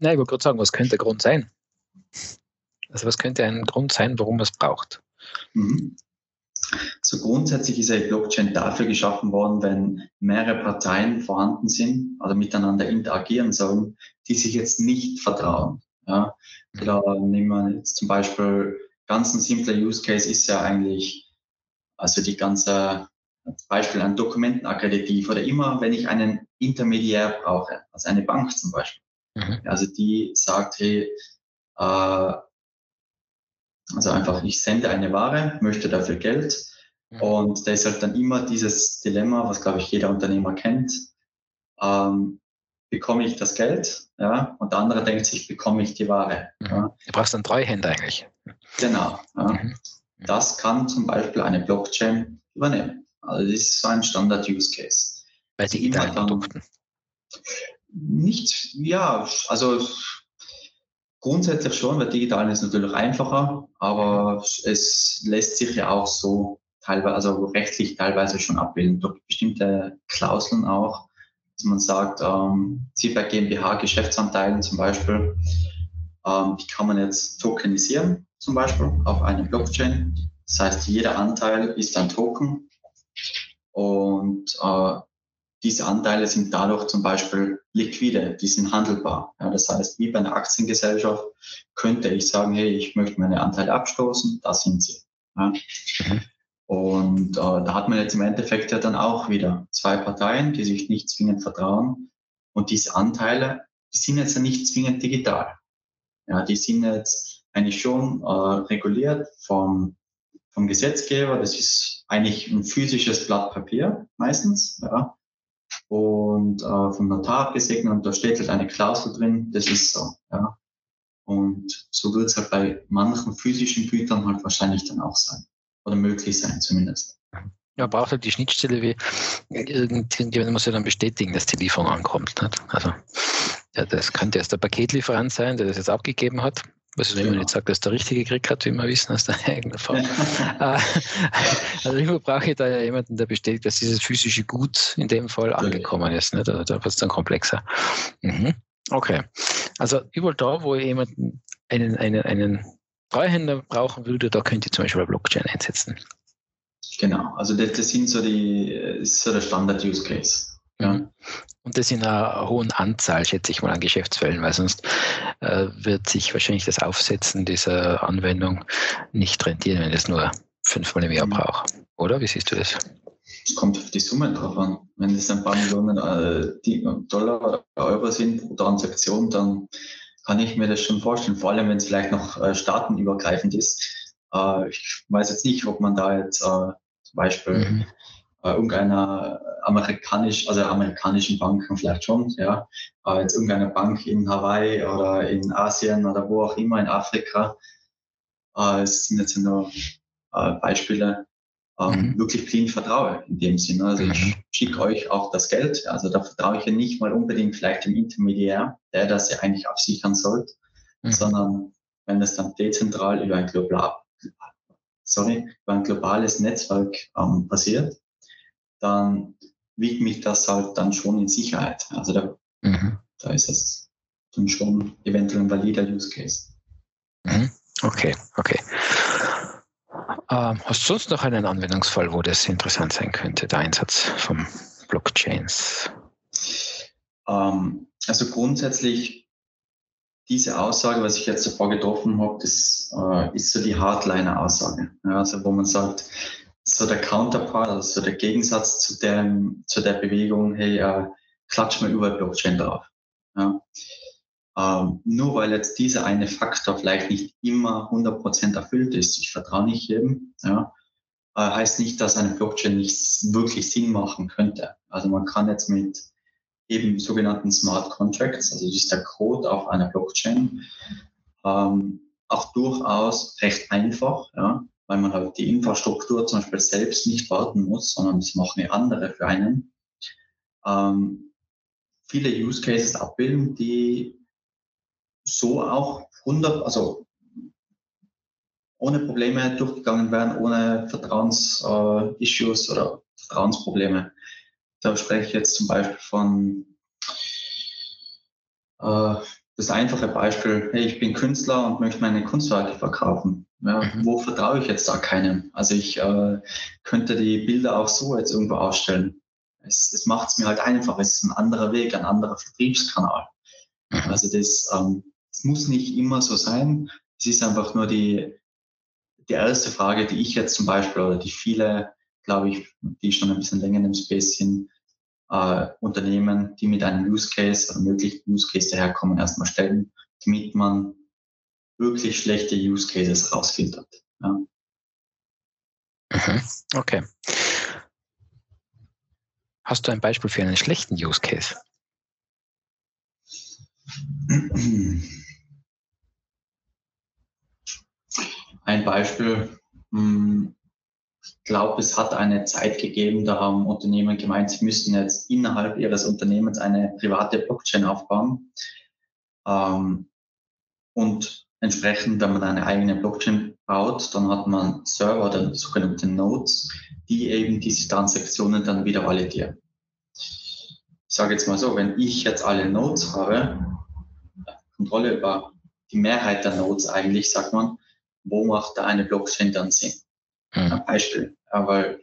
Nein, ich wollte gerade sagen, was könnte der Grund sein? Also was könnte ein Grund sein, warum es braucht? Mhm. So grundsätzlich ist eine Blockchain dafür geschaffen worden, wenn mehrere Parteien vorhanden sind oder miteinander interagieren sollen, die sich jetzt nicht vertrauen. Ja? Oder nehmen wir jetzt zum Beispiel ganz ein simpler Use Case ist ja eigentlich, also die ganze als Beispiel ein Dokumentenakkreditiv oder immer, wenn ich einen Intermediär brauche, also eine Bank zum Beispiel. Mhm. Also die sagt, hey, äh, also einfach, ich sende eine Ware, möchte dafür Geld. Mhm. Und da ist halt dann immer dieses Dilemma, was glaube ich jeder Unternehmer kennt. Ähm, bekomme ich das Geld? Ja, und der andere denkt sich, bekomme ich die Ware? Mhm. Ja. Du brauchst einen Treuhänder eigentlich. Genau. Ja. Mhm. Das kann zum Beispiel eine Blockchain übernehmen. Also das ist so ein Standard-Use-Case. Bei digitalen Produkten? Nicht, ja, also grundsätzlich schon, weil digital ist natürlich einfacher, aber es lässt sich ja auch so teilweise, also rechtlich teilweise schon abbilden, durch bestimmte Klauseln auch, dass man sagt, ähm, Sie bei GmbH-Geschäftsanteilen zum Beispiel, ähm, die kann man jetzt tokenisieren, zum Beispiel auf eine Blockchain. Das heißt, jeder Anteil ist ein Token und äh, diese Anteile sind dadurch zum Beispiel liquide, die sind handelbar. Ja, das heißt, wie bei einer Aktiengesellschaft könnte ich sagen, hey, ich möchte meine Anteile abstoßen, da sind sie. Ja. Und äh, da hat man jetzt im Endeffekt ja dann auch wieder zwei Parteien, die sich nicht zwingend vertrauen. Und diese Anteile, die sind jetzt ja nicht zwingend digital. Ja, die sind jetzt eigentlich schon äh, reguliert vom, vom Gesetzgeber. Das ist eigentlich ein physisches Blatt Papier meistens. Ja und äh, vom Notar abgesegnet und da steht halt eine Klausel drin, das ist so. Ja. Und so wird es halt bei manchen physischen Gütern halt wahrscheinlich dann auch sein. Oder möglich sein zumindest. Ja, braucht halt die Schnittstelle wie irgendjemand muss ja dann bestätigen, dass die Lieferung ankommt. Nicht? Also ja, das könnte erst der Paketlieferant sein, der das jetzt abgegeben hat. Was ich genau. nicht sagt, dass der Richtige gekriegt hat, wie wir wissen aus der eigenen Fall. Äh, also irgendwo brauche ich da ja jemanden, der bestätigt, dass dieses physische Gut in dem Fall angekommen ist. Ne? Da, da wird es dann komplexer. Mhm. Okay. Also überall da, wo ich jemanden einen, einen, einen Treuhänder brauchen würde, da könnte ich zum Beispiel Blockchain einsetzen. Genau, also das, das sind so die, ist so der Standard-Use-Case. Ja. Mhm. Und das in einer hohen Anzahl, schätze ich mal, an Geschäftsfällen, weil sonst äh, wird sich wahrscheinlich das Aufsetzen dieser Anwendung nicht rentieren, wenn es nur fünfmal im Jahr mhm. braucht. Oder? Wie siehst du das? Es kommt auf die Summe drauf an. Wenn es ein paar Millionen äh, Dollar oder Euro sind pro Transaktion, dann kann ich mir das schon vorstellen. Vor allem, wenn es vielleicht noch äh, staatenübergreifend ist. Äh, ich weiß jetzt nicht, ob man da jetzt äh, zum Beispiel mhm äh, irgendeiner amerikanisch, also amerikanischen Banken vielleicht schon, ja, äh, jetzt irgendeine Bank in Hawaii oder in Asien oder wo auch immer, in Afrika. Äh, es sind jetzt nur äh, Beispiele, ähm, mhm. wirklich blind vertraue in dem Sinne. Also ich mhm. schicke euch auch das Geld. Also da vertraue ich ja nicht mal unbedingt vielleicht dem Intermediär, der das ja eigentlich absichern sollte, mhm. sondern wenn das dann dezentral über ein global, sorry, über ein globales Netzwerk ähm, passiert, dann wiegt mich das halt dann schon in Sicherheit. Also da, mhm. da ist es dann schon eventuell ein valider Use Case. Mhm. Okay, okay. Ähm, hast du sonst noch einen Anwendungsfall, wo das interessant sein könnte, der Einsatz von Blockchains? Ähm, also grundsätzlich diese Aussage, was ich jetzt davor getroffen habe, das äh, ist so die Hardliner-Aussage. Ja, also wo man sagt, so der Counterpart, also der Gegensatz zu, dem, zu der Bewegung, hey, äh, klatsch mal über Blockchain drauf. Ja. Ähm, nur weil jetzt dieser eine Faktor vielleicht nicht immer 100% erfüllt ist, ich vertraue nicht jedem, ja, äh, heißt nicht, dass eine Blockchain nicht wirklich Sinn machen könnte. Also man kann jetzt mit eben sogenannten Smart Contracts, also das ist der Code auf einer Blockchain, ähm, auch durchaus recht einfach, ja, weil man halt die Infrastruktur zum Beispiel selbst nicht warten muss, sondern das machen ja andere für einen. Ähm, viele Use Cases abbilden, die so auch 100, also ohne Probleme durchgegangen werden, ohne Vertrauens-Issues äh, oder Vertrauensprobleme. Da spreche ich jetzt zum Beispiel von äh, das einfache Beispiel, hey, ich bin Künstler und möchte meine Kunstwerke verkaufen. Ja, mhm. Wo vertraue ich jetzt da keinem? Also ich äh, könnte die Bilder auch so jetzt irgendwo ausstellen. Es, es macht es mir halt einfach. Es ist ein anderer Weg, ein anderer Vertriebskanal. Mhm. Also das, ähm, das muss nicht immer so sein. Es ist einfach nur die, die erste Frage, die ich jetzt zum Beispiel oder die viele, glaube ich, die schon ein bisschen länger in dem Space sind, äh, Unternehmen, die mit einem Use Case oder möglichen Use Case daherkommen, erstmal stellen, damit man wirklich schlechte Use Cases rausfiltert. Ja. Mhm. Okay. Hast du ein Beispiel für einen schlechten Use Case? Ein Beispiel, hm, glaube, es hat eine Zeit gegeben, da haben Unternehmen gemeint, sie müssten jetzt innerhalb ihres Unternehmens eine private Blockchain aufbauen. Ähm, und entsprechend, wenn man eine eigene Blockchain baut, dann hat man Server oder sogenannte Nodes, die eben diese Transaktionen dann wieder validieren. Ich sage jetzt mal so, wenn ich jetzt alle Nodes habe, Kontrolle über die Mehrheit der Nodes eigentlich, sagt man, wo macht da eine Blockchain dann Sinn? Mhm. Ein Beispiel. Aber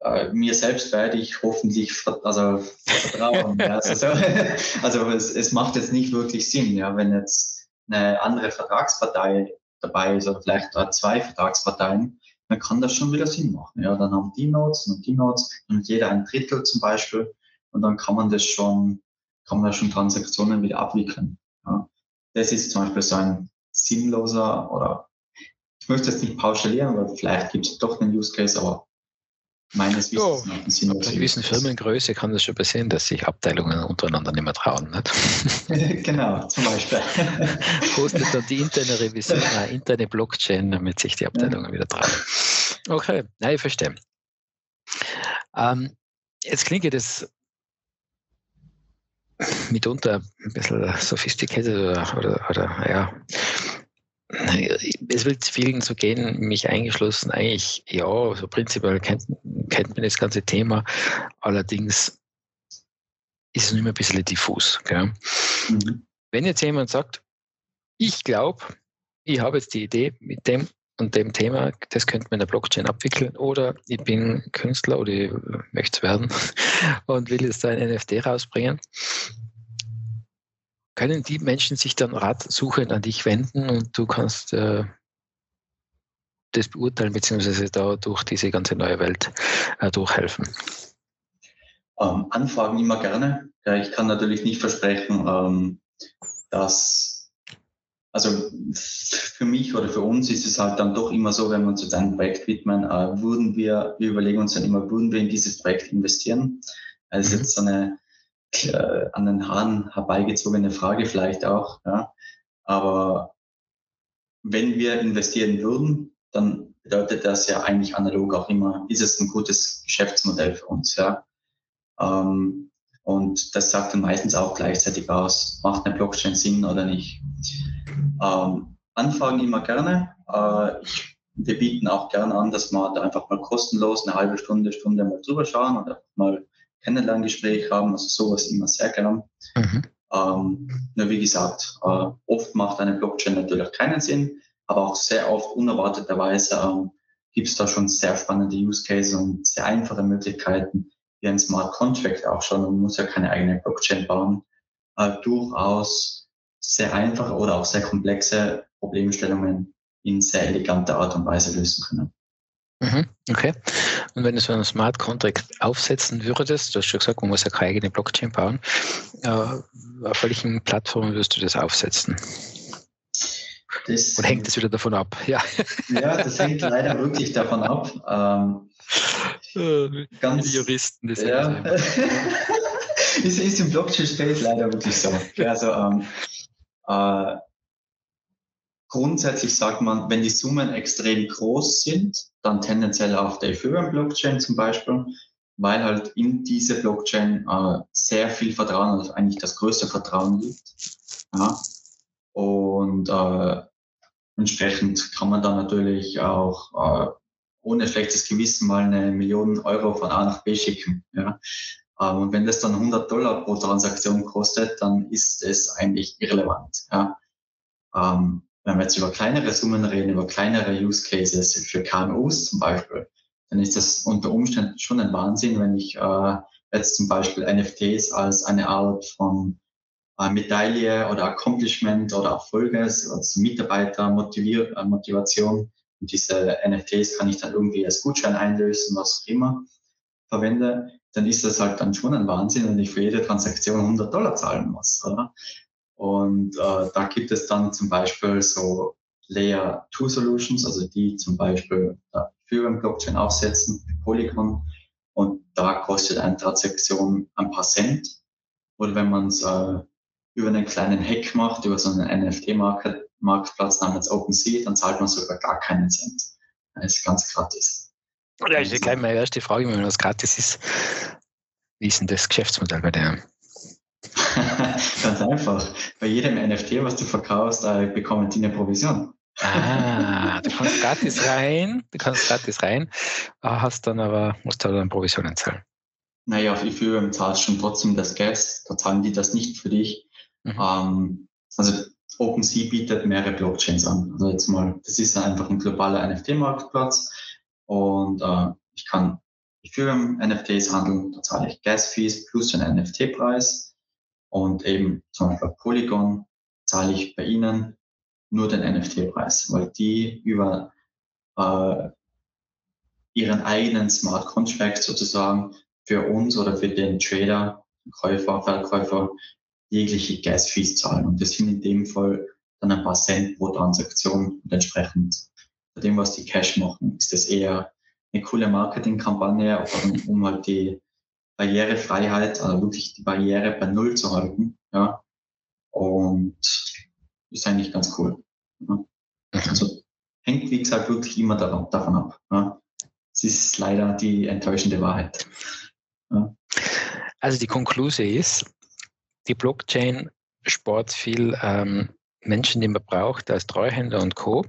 äh, mir selbst werde ich hoffentlich also, vertrauen. ja. also, also es, es, macht jetzt nicht wirklich Sinn, ja, wenn jetzt eine andere Vertragspartei dabei ist oder vielleicht zwei Vertragsparteien, dann kann das schon wieder Sinn machen. Ja, dann haben die Notes und die Notes und jeder ein Drittel zum Beispiel und dann kann man das schon, kann man da schon Transaktionen wieder abwickeln. Ja. Das ist zum Beispiel so ein sinnloser oder ich möchte jetzt nicht pauschalieren, aber vielleicht gibt es doch einen Use Case, aber meines Wissens ja, nach sind Bei einer gewissen Firmengröße kann das schon passieren, dass sich Abteilungen untereinander nicht mehr trauen. Nicht? genau, zum Beispiel. Postet dann die interne Revision, eine interne Blockchain, damit sich die Abteilungen ja. wieder trauen. Okay, nein, ich verstehe. Ähm, jetzt klingt das mitunter ein bisschen sophisticated oder, oder, oder ja, es wird vielen so gehen, mich eingeschlossen, eigentlich, ja, so prinzipiell kennt, kennt man das ganze Thema, allerdings ist es nur ein bisschen diffus. Mhm. Wenn jetzt jemand sagt, ich glaube, ich habe jetzt die Idee mit dem und dem Thema, das könnte man in der Blockchain abwickeln oder ich bin Künstler oder ich möchte es werden und will jetzt da ein NFT rausbringen, können die Menschen sich dann ratsuchend an dich wenden und du kannst äh, das beurteilen, beziehungsweise da durch diese ganze neue Welt äh, durchhelfen? Ähm, anfragen immer gerne. Ja, ich kann natürlich nicht versprechen, ähm, dass, also für mich oder für uns ist es halt dann doch immer so, wenn wir uns jetzt einem Projekt widmen, äh, würden wir, wir überlegen uns dann immer, würden wir in dieses Projekt investieren? Also mhm. jetzt so eine äh, an den Haaren herbeigezogene Frage vielleicht auch. Ja. Aber wenn wir investieren würden, dann bedeutet das ja eigentlich analog auch immer, ist es ein gutes Geschäftsmodell für uns. Ja. Ähm, und das sagt dann meistens auch gleichzeitig aus, macht eine Blockchain Sinn oder nicht. Ähm, Anfragen immer gerne. Äh, ich, wir bieten auch gerne an, dass man da einfach mal kostenlos eine halbe Stunde, Stunde mal drüber schauen einfach mal Kennenlerngespräch haben, also sowas immer sehr gern. Mhm. Ähm, nur wie gesagt, äh, oft macht eine Blockchain natürlich keinen Sinn, aber auch sehr oft unerwarteterweise ähm, gibt es da schon sehr spannende Use Cases und sehr einfache Möglichkeiten, wie ein Smart Contract auch schon, man muss ja keine eigene Blockchain bauen, äh, durchaus sehr einfache oder auch sehr komplexe Problemstellungen in sehr eleganter Art und Weise lösen können. Mhm, okay. Und wenn du so einen Smart Contract aufsetzen würdest, du hast schon gesagt, man muss ja keine eigene Blockchain bauen, äh, auf welchen Plattformen wirst du das aufsetzen? Das, Und hängt das wieder davon ab? Ja, ja das hängt leider wirklich davon ab. Ähm, äh, ganz, die Juristen, das ja. ist, ist im Blockchain-Space leider wirklich so. Also, ähm, äh, grundsätzlich sagt man, wenn die Summen extrem groß sind, dann tendenziell auf der Ethereum-Blockchain zum Beispiel, weil halt in diese Blockchain äh, sehr viel Vertrauen, also eigentlich das größte Vertrauen liegt. Ja. Und äh, entsprechend kann man dann natürlich auch äh, ohne schlechtes Gewissen mal eine Million Euro von A nach B schicken. Ja. Ähm, und wenn das dann 100 Dollar pro Transaktion kostet, dann ist es eigentlich irrelevant. Ja. Ähm, wenn wir jetzt über kleinere Summen reden, über kleinere Use Cases für KMUs zum Beispiel, dann ist das unter Umständen schon ein Wahnsinn, wenn ich äh, jetzt zum Beispiel NFTs als eine Art von äh, Medaille oder Accomplishment oder Erfolge, also Mitarbeitermotivation. Äh, und diese NFTs kann ich dann irgendwie als Gutschein einlösen, was auch immer verwende, dann ist das halt dann schon ein Wahnsinn, wenn ich für jede Transaktion 100 Dollar zahlen muss, oder? Und äh, da gibt es dann zum Beispiel so Layer 2 Solutions, also die zum Beispiel für ein Blockchain aufsetzen, Polygon. Und da kostet eine Transaktion ein paar Cent. Oder wenn man es äh, über einen kleinen Hack macht, über so einen NFT-Marktplatz namens OpenSea, dann zahlt man sogar gar keinen Cent. Das ist ganz gratis. Ja, ja gleich meine erste Frage, wenn was gratis ist. Wie ist denn das Geschäftsmodell bei dir? Ganz einfach. Bei jedem NFT, was du verkaufst, äh, bekommen die eine Provision. Ah, du kannst gratis rein, du kannst gratis rein, hast dann aber, musst du dann Provisionen zahlen. Naja, auf Ethereum zahlst schon trotzdem das Gas, da zahlen die das nicht für dich. Mhm. Ähm, also OpenSea bietet mehrere Blockchains an. Also jetzt mal, das ist einfach ein globaler NFT-Marktplatz und äh, ich kann Ethereum NFTs handeln, da zahle ich Gas-Fees plus den NFT-Preis und eben zum Beispiel Polygon zahle ich bei Ihnen nur den NFT-Preis, weil die über äh, ihren eigenen Smart Contract sozusagen für uns oder für den Trader, Käufer, Verkäufer jegliche Gas-Fees zahlen. Und das sind in dem Fall dann ein paar Cent pro Transaktion und entsprechend bei dem, was die Cash machen, ist das eher eine coole Marketingkampagne, um, um halt die Barrierefreiheit, also wirklich die Barriere bei Null zu halten. Ja. Und ist eigentlich ganz cool. Ja. Also hängt, wie gesagt, wirklich immer davon, davon ab. Ja. Es ist leider die enttäuschende Wahrheit. Ja. Also die Konklusion ist, die Blockchain spart viel ähm, Menschen, die man braucht, als Treuhänder und Co.,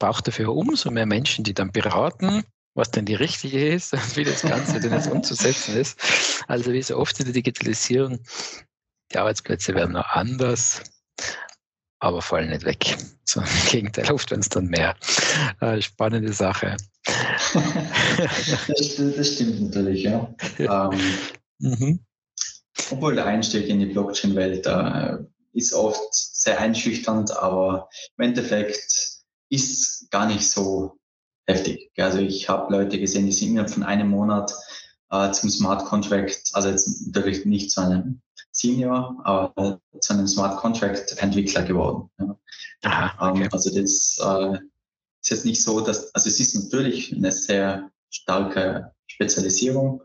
braucht dafür umso mehr Menschen, die dann beraten, was denn die richtige ist und wie das Ganze denn jetzt umzusetzen ist. Also wie so oft in der Digitalisierung, die Arbeitsplätze werden noch anders, aber fallen nicht weg. So, Im Gegenteil, oft werden es dann mehr. Äh, spannende Sache. das, das, stimmt natürlich, ja. ähm, mhm. Obwohl der Einstieg in die Blockchain-Welt äh, ist oft sehr einschüchternd, aber im Endeffekt ist gar nicht so heftig. Also ich habe Leute gesehen, die sind innerhalb von einem Monat äh, zum Smart Contract, also jetzt natürlich nicht zu einem Senior, aber zu einem Smart Contract Entwickler geworden. Ja. Aha, okay. ähm, also das äh, ist jetzt nicht so, dass, also es ist natürlich eine sehr starke Spezialisierung.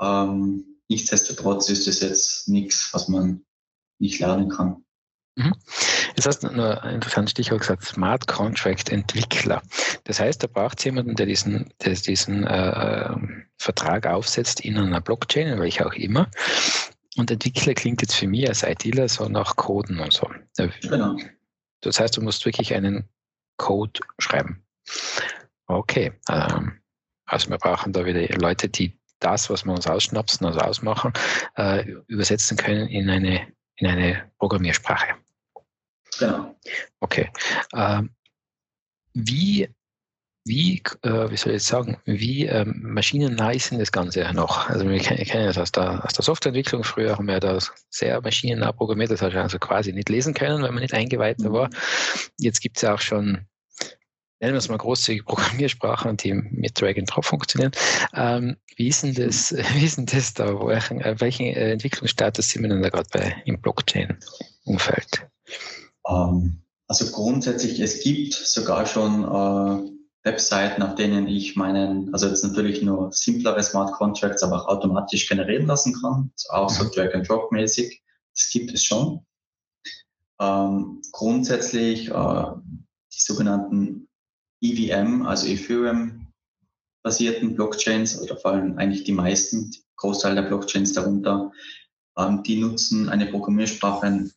Ähm, nichtsdestotrotz ist es jetzt nichts, was man nicht lernen kann. Mhm. Jetzt hast du nur ein interessantes Stichwort gesagt, Smart Contract Entwickler. Das heißt, da braucht es jemanden, der diesen, der diesen äh, Vertrag aufsetzt in einer Blockchain, in welcher auch immer. Und Entwickler klingt jetzt für mich als ITler so nach Coden und so. Genau. Das heißt, du musst wirklich einen Code schreiben. Okay. Ähm, also wir brauchen da wieder Leute, die das, was wir uns ausschnapsen, also ausmachen, äh, übersetzen können in eine, in eine Programmiersprache. Genau. Okay. Ähm, wie, wie, äh, wie soll ich jetzt sagen, wie ähm, maschinennah ist denn das Ganze noch? Also wir kennen, das aus der, aus der Softwareentwicklung. Früher haben wir das sehr maschinennah programmiert, das hat also quasi nicht lesen können, weil man nicht eingeweiht war. Mhm. Jetzt gibt es ja auch schon nennen wir es mal großzügige Programmiersprachen, die mit Drag and Drop funktionieren. Ähm, wie, ist denn das, wie ist denn das da? Welchen, äh, welchen äh, Entwicklungsstatus sind wir denn da gerade bei im Blockchain-Umfeld? Ähm, also grundsätzlich, es gibt sogar schon äh, Webseiten, auf denen ich meinen, also jetzt natürlich nur simplere Smart Contracts, aber auch automatisch generieren lassen kann. Also auch so mhm. Drag and Drop mäßig. Das gibt es schon. Ähm, grundsätzlich äh, die sogenannten EVM, also Ethereum-basierten Blockchains oder vor allem eigentlich die meisten, die Großteil der Blockchains darunter, ähm, die nutzen eine Programmiersprache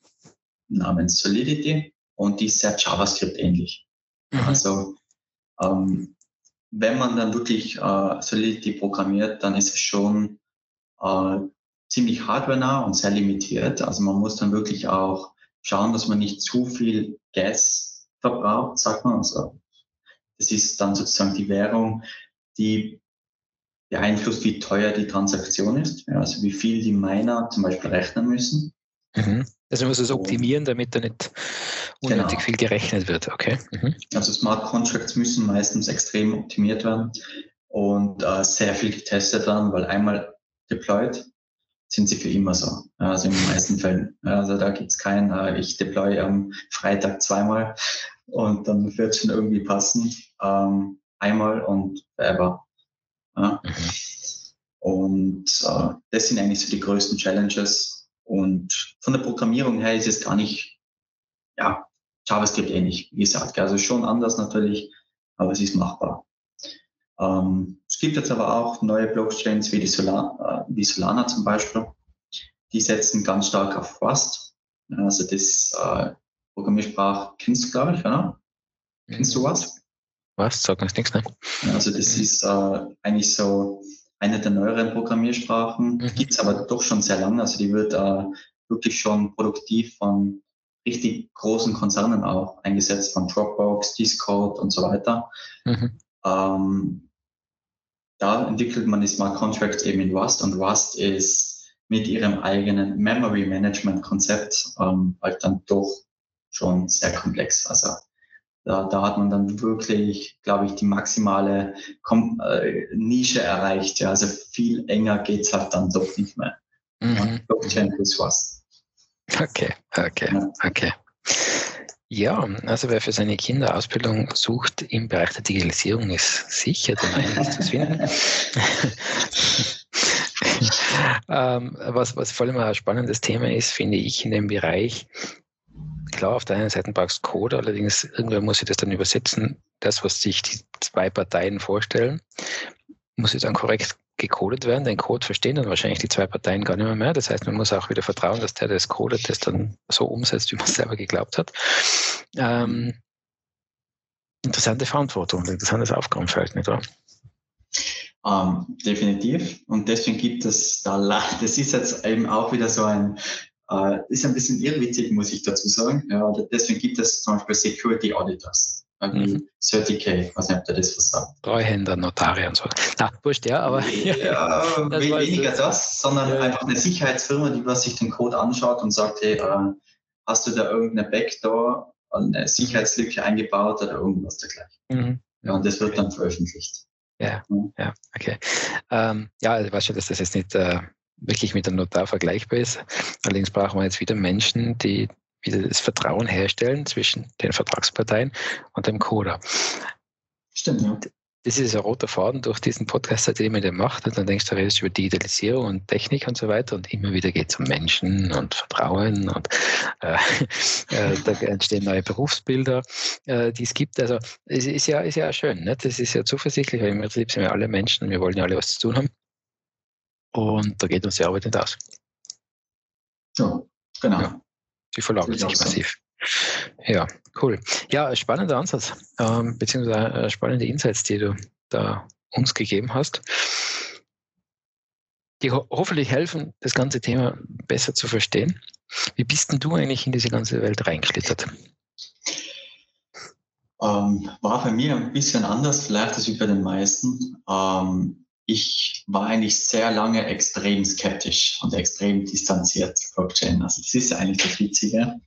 namens Solidity und die ist sehr JavaScript-ähnlich. Mhm. Also ähm, wenn man dann wirklich äh, Solidity programmiert, dann ist es schon äh, ziemlich hardware-nah und sehr limitiert. Also man muss dann wirklich auch schauen, dass man nicht zu viel Gas verbraucht, sagt man. Also das ist dann sozusagen die Währung, die beeinflusst, wie teuer die Transaktion ist, ja, also wie viel die Miner zum Beispiel rechnen müssen. Mhm. Also man muss es optimieren, damit da nicht unnötig genau. viel gerechnet wird. Okay. Mhm. Also Smart Contracts müssen meistens extrem optimiert werden und äh, sehr viel getestet werden, weil einmal deployed sind sie für immer so. Also in den meisten Fällen. Also da gibt es kein, äh, ich deploy am Freitag zweimal und dann wird es schon irgendwie passen. Ähm, einmal und forever. Ja. Mhm. Und äh, das sind eigentlich so die größten Challenges. Und von der Programmierung her ist es gar nicht, ja, JavaScript ähnlich, wie gesagt. Also schon anders natürlich, aber es ist machbar. Ähm, es gibt jetzt aber auch neue Blockchains wie die Solar, äh, wie Solana zum Beispiel. Die setzen ganz stark auf Rust. Also das äh, Programmiersprache kennst du, glaube ich, oder? Kennst du was? Was? Sag mir nichts, ne? Also das mhm. ist äh, eigentlich so eine der neueren Programmiersprachen, mhm. gibt es aber doch schon sehr lange. Also die wird äh, wirklich schon produktiv von richtig großen Konzernen auch eingesetzt, von Dropbox, Discord und so weiter. Mhm. Ähm, da entwickelt man die Smart Contracts eben in Rust und Rust ist mit ihrem eigenen Memory Management Konzept ähm, halt dann doch schon sehr komplex. Also da, da hat man dann wirklich, glaube ich, die maximale Kom äh, Nische erreicht. Ja. Also viel enger geht's halt dann doch nicht mehr. Mhm. Blockchain plus was. Okay, okay, ja. okay. Ja, also wer für seine Kinder Ausbildung sucht im Bereich der Digitalisierung, ist sicher der Meinung, zu finden. ähm, was, was vor allem ein spannendes Thema ist, finde ich, in dem Bereich klar, auf der einen Seite brauchst du Code, allerdings irgendwann muss ich das dann übersetzen, das, was sich die zwei Parteien vorstellen, muss jetzt dann korrekt gecodet werden. Den Code verstehen dann wahrscheinlich die zwei Parteien gar nicht mehr, mehr. Das heißt, man muss auch wieder vertrauen, dass der, der das codet, das dann so umsetzt, wie man es selber geglaubt hat. Ähm, interessante Verantwortung, interessantes Aufgabenfeld, nicht wahr? Ähm, definitiv. Und deswegen gibt es da, das ist jetzt eben auch wieder so ein äh, ist ein bisschen irrwitzig, muss ich dazu sagen. Ja, deswegen gibt es zum Beispiel Security Auditors. Mhm. 30K, weiß nicht, ob der das was sagt. Treuhänder, Notare und so. Na, wurscht, ja, aber. Ja, weniger das, sondern ja. einfach eine Sicherheitsfirma, die was sich den Code anschaut und sagt, hey, äh, hast du da irgendeine Backdoor, eine Sicherheitslücke eingebaut oder irgendwas dergleichen. Mhm. Ja, und das wird dann veröffentlicht. Ja, ja, okay. Ähm, ja, also ich weiß schon, dass das jetzt nicht äh, wirklich mit einem Notar vergleichbar ist. Allerdings brauchen wir jetzt wieder Menschen, die wieder das Vertrauen herstellen zwischen den Vertragsparteien und dem Coder. Stimmt, ja. Das ist ein roter Faden durch diesen Podcast, den man den macht. Und dann denkst du, redest über Digitalisierung und Technik und so weiter. Und immer wieder geht es um Menschen und Vertrauen. Und äh, äh, da entstehen neue Berufsbilder, äh, die es gibt. Also es ist ja, ist ja schön. Ne? Das ist ja zuversichtlich, weil im Prinzip sind wir alle Menschen und wir wollen ja alle was zu tun haben. Und da geht uns die Arbeit nicht aus. Ja, genau. Ja, die verlagert sich massiv. Ja, cool. Ja, spannender Ansatz, ähm, beziehungsweise spannende Insights, die du da uns gegeben hast, die ho hoffentlich helfen, das ganze Thema besser zu verstehen. Wie bist denn du eigentlich in diese ganze Welt reingeschlittert? Ähm, war bei mir ein bisschen anders, vielleicht als bei den meisten. Ähm, ich war eigentlich sehr lange extrem skeptisch und extrem distanziert zu Blockchain. Also das ist eigentlich das Witzige.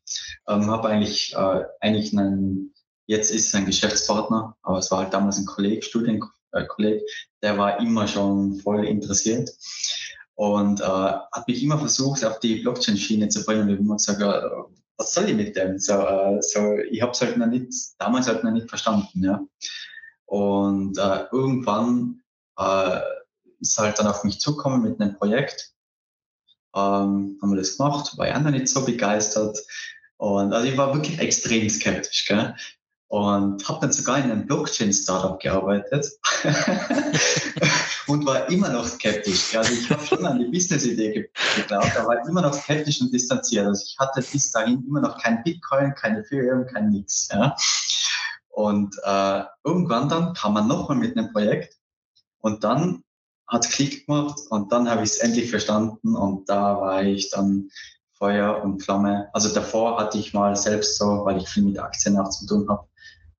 Ähm, habe eigentlich, äh, eigentlich einen, jetzt ist es ein Geschäftspartner, aber es war halt damals ein Kollege, Studienkolleg, der war immer schon voll interessiert und äh, hat mich immer versucht, auf die Blockchain-Schiene zu bringen. Und ich immer gesagt, äh, was soll ich mit dem? So, äh, so ich habe es halt noch nicht, damals halt noch nicht verstanden. Ja. Und äh, irgendwann äh, ist halt dann auf mich zukommen mit einem Projekt. Ähm, haben wir das gemacht, war ja noch nicht so begeistert. Und also ich war wirklich extrem skeptisch, gell? Und habe dann sogar in einem Blockchain-Startup gearbeitet und war immer noch skeptisch. Also ich habe schon an die Business-Idee geglaubt, aber immer noch skeptisch und distanziert. Also ich hatte bis dahin immer noch kein Bitcoin, keine Ethereum, kein nix. Ja? Und äh, irgendwann dann kam man nochmal mit einem Projekt und dann hat Klick gemacht und dann habe ich es endlich verstanden und da war ich dann Feuer und Flamme. Also davor hatte ich mal selbst so, weil ich viel mit Aktien auch zu tun habe,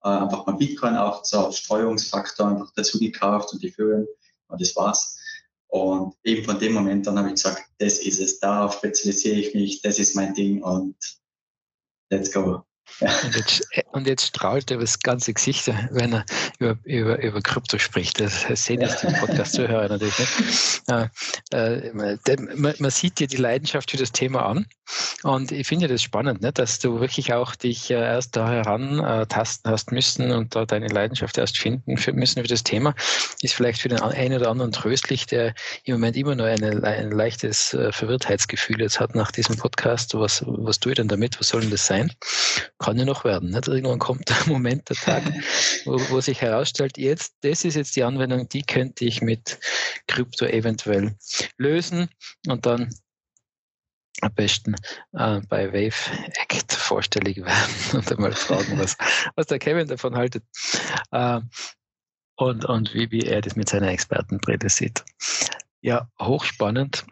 äh, einfach mal Bitcoin auch zur Streuungsfaktor einfach dazu gekauft und die Führung und das war's. Und eben von dem Moment dann habe ich gesagt, das ist es, darauf spezialisiere ich mich, das ist mein Ding und let's go. Und, jetzt, und jetzt strahlt er das ganze Gesicht, wenn er über, über, über Krypto spricht. Das sehen jetzt die Podcast-Zuhörer natürlich nicht. Äh, äh, man, man, sieht dir die Leidenschaft für das Thema an. Und ich finde das spannend, ne, dass du wirklich auch dich äh, erst da herantasten hast müssen und da deine Leidenschaft erst finden müssen für das Thema. Ist vielleicht für den einen oder anderen tröstlich, der im Moment immer nur eine, ein leichtes Verwirrtheitsgefühl jetzt hat nach diesem Podcast. Was, was tue ich denn damit? Was soll denn das sein? Kann ja noch werden. Nicht? Irgendwann kommt der Moment, der Tag, wo, wo, sich herausstellt, jetzt, das ist jetzt die Anwendung, die könnte ich mit Krypto eventuell lösen und dann am besten äh, bei Wave Act vorstellig werden und einmal fragen, was, was der Kevin davon haltet äh, und, und wie, wie er das mit seiner Expertenbrille sieht. Ja, hochspannend.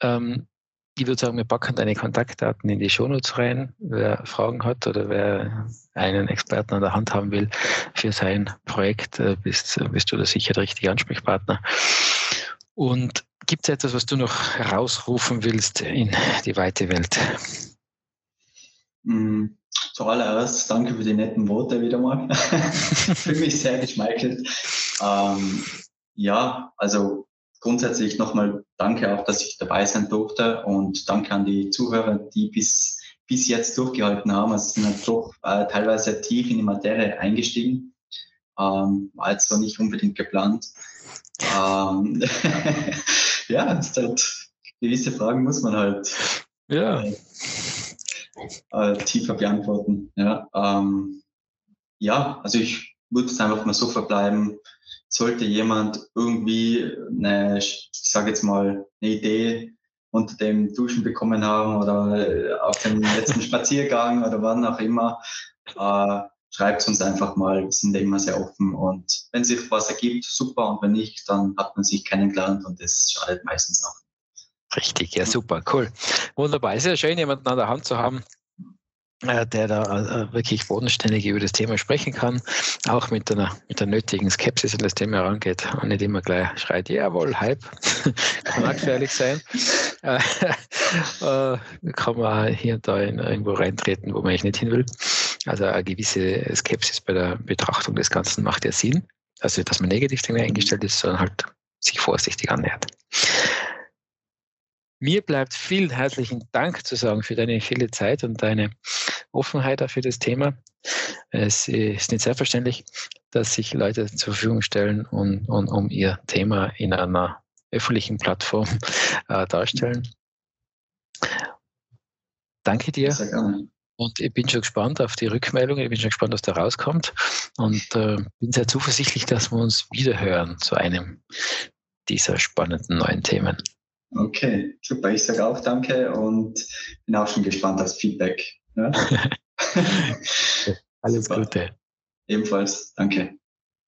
Ähm, ich würde sagen, wir packen deine Kontaktdaten in die Shownotes rein. Wer Fragen hat oder wer einen Experten an der Hand haben will für sein Projekt, äh, bist, bist du da sicher der richtige Ansprechpartner. Und gibt es etwas, was du noch herausrufen willst in die weite Welt? Mm, zuallererst danke für die netten Worte wieder mal. Fühle mich sehr geschmeichelt. Ähm, ja, also grundsätzlich nochmal danke auch, dass ich dabei sein durfte und danke an die Zuhörer, die bis, bis jetzt durchgehalten haben. Also sind halt doch äh, teilweise tief in die Materie eingestiegen. Ähm, war jetzt so nicht unbedingt geplant. Ähm, ja, halt, gewisse Fragen muss man halt ja. äh, äh, tiefer beantworten. Ja, ähm, ja also ich würde es einfach mal so verbleiben sollte jemand irgendwie eine, ich sage jetzt mal, eine Idee unter dem Duschen bekommen haben oder auf dem letzten Spaziergang oder wann auch immer, äh, schreibt uns einfach mal. Wir sind da immer sehr offen und wenn sich was ergibt, super und wenn nicht, dann hat man sich kennengelernt und das schadet meistens auch. Richtig, ja super, cool. Wunderbar. Ist ja schön, jemanden an der Hand zu haben, der da äh, wirklich bodenständig über das Thema sprechen kann, auch mit einer mit der nötigen Skepsis an das Thema herangeht und nicht immer gleich schreit, jawohl, Hype, kann auch gefährlich sein. Äh, kann man hier und da in, irgendwo reintreten, wo man eigentlich nicht hin will. Also eine gewisse Skepsis bei der Betrachtung des Ganzen macht ja Sinn. Also, dass man negativ eingestellt ist, sondern halt sich vorsichtig annähert. Mir bleibt vielen herzlichen Dank zu sagen für deine viele Zeit und deine Offenheit auch für das Thema. Es ist nicht selbstverständlich, dass sich Leute zur Verfügung stellen und, und um ihr Thema in einer öffentlichen Plattform äh, darstellen. Danke dir. Sehr gerne. Und ich bin schon gespannt auf die Rückmeldung. Ich bin schon gespannt, was da rauskommt. Und äh, bin sehr zuversichtlich, dass wir uns wiederhören zu einem dieser spannenden neuen Themen. Okay, super. Ich sage auch danke und bin auch schon gespannt aufs Feedback. Ja? Alles super. Gute. Ebenfalls. Danke.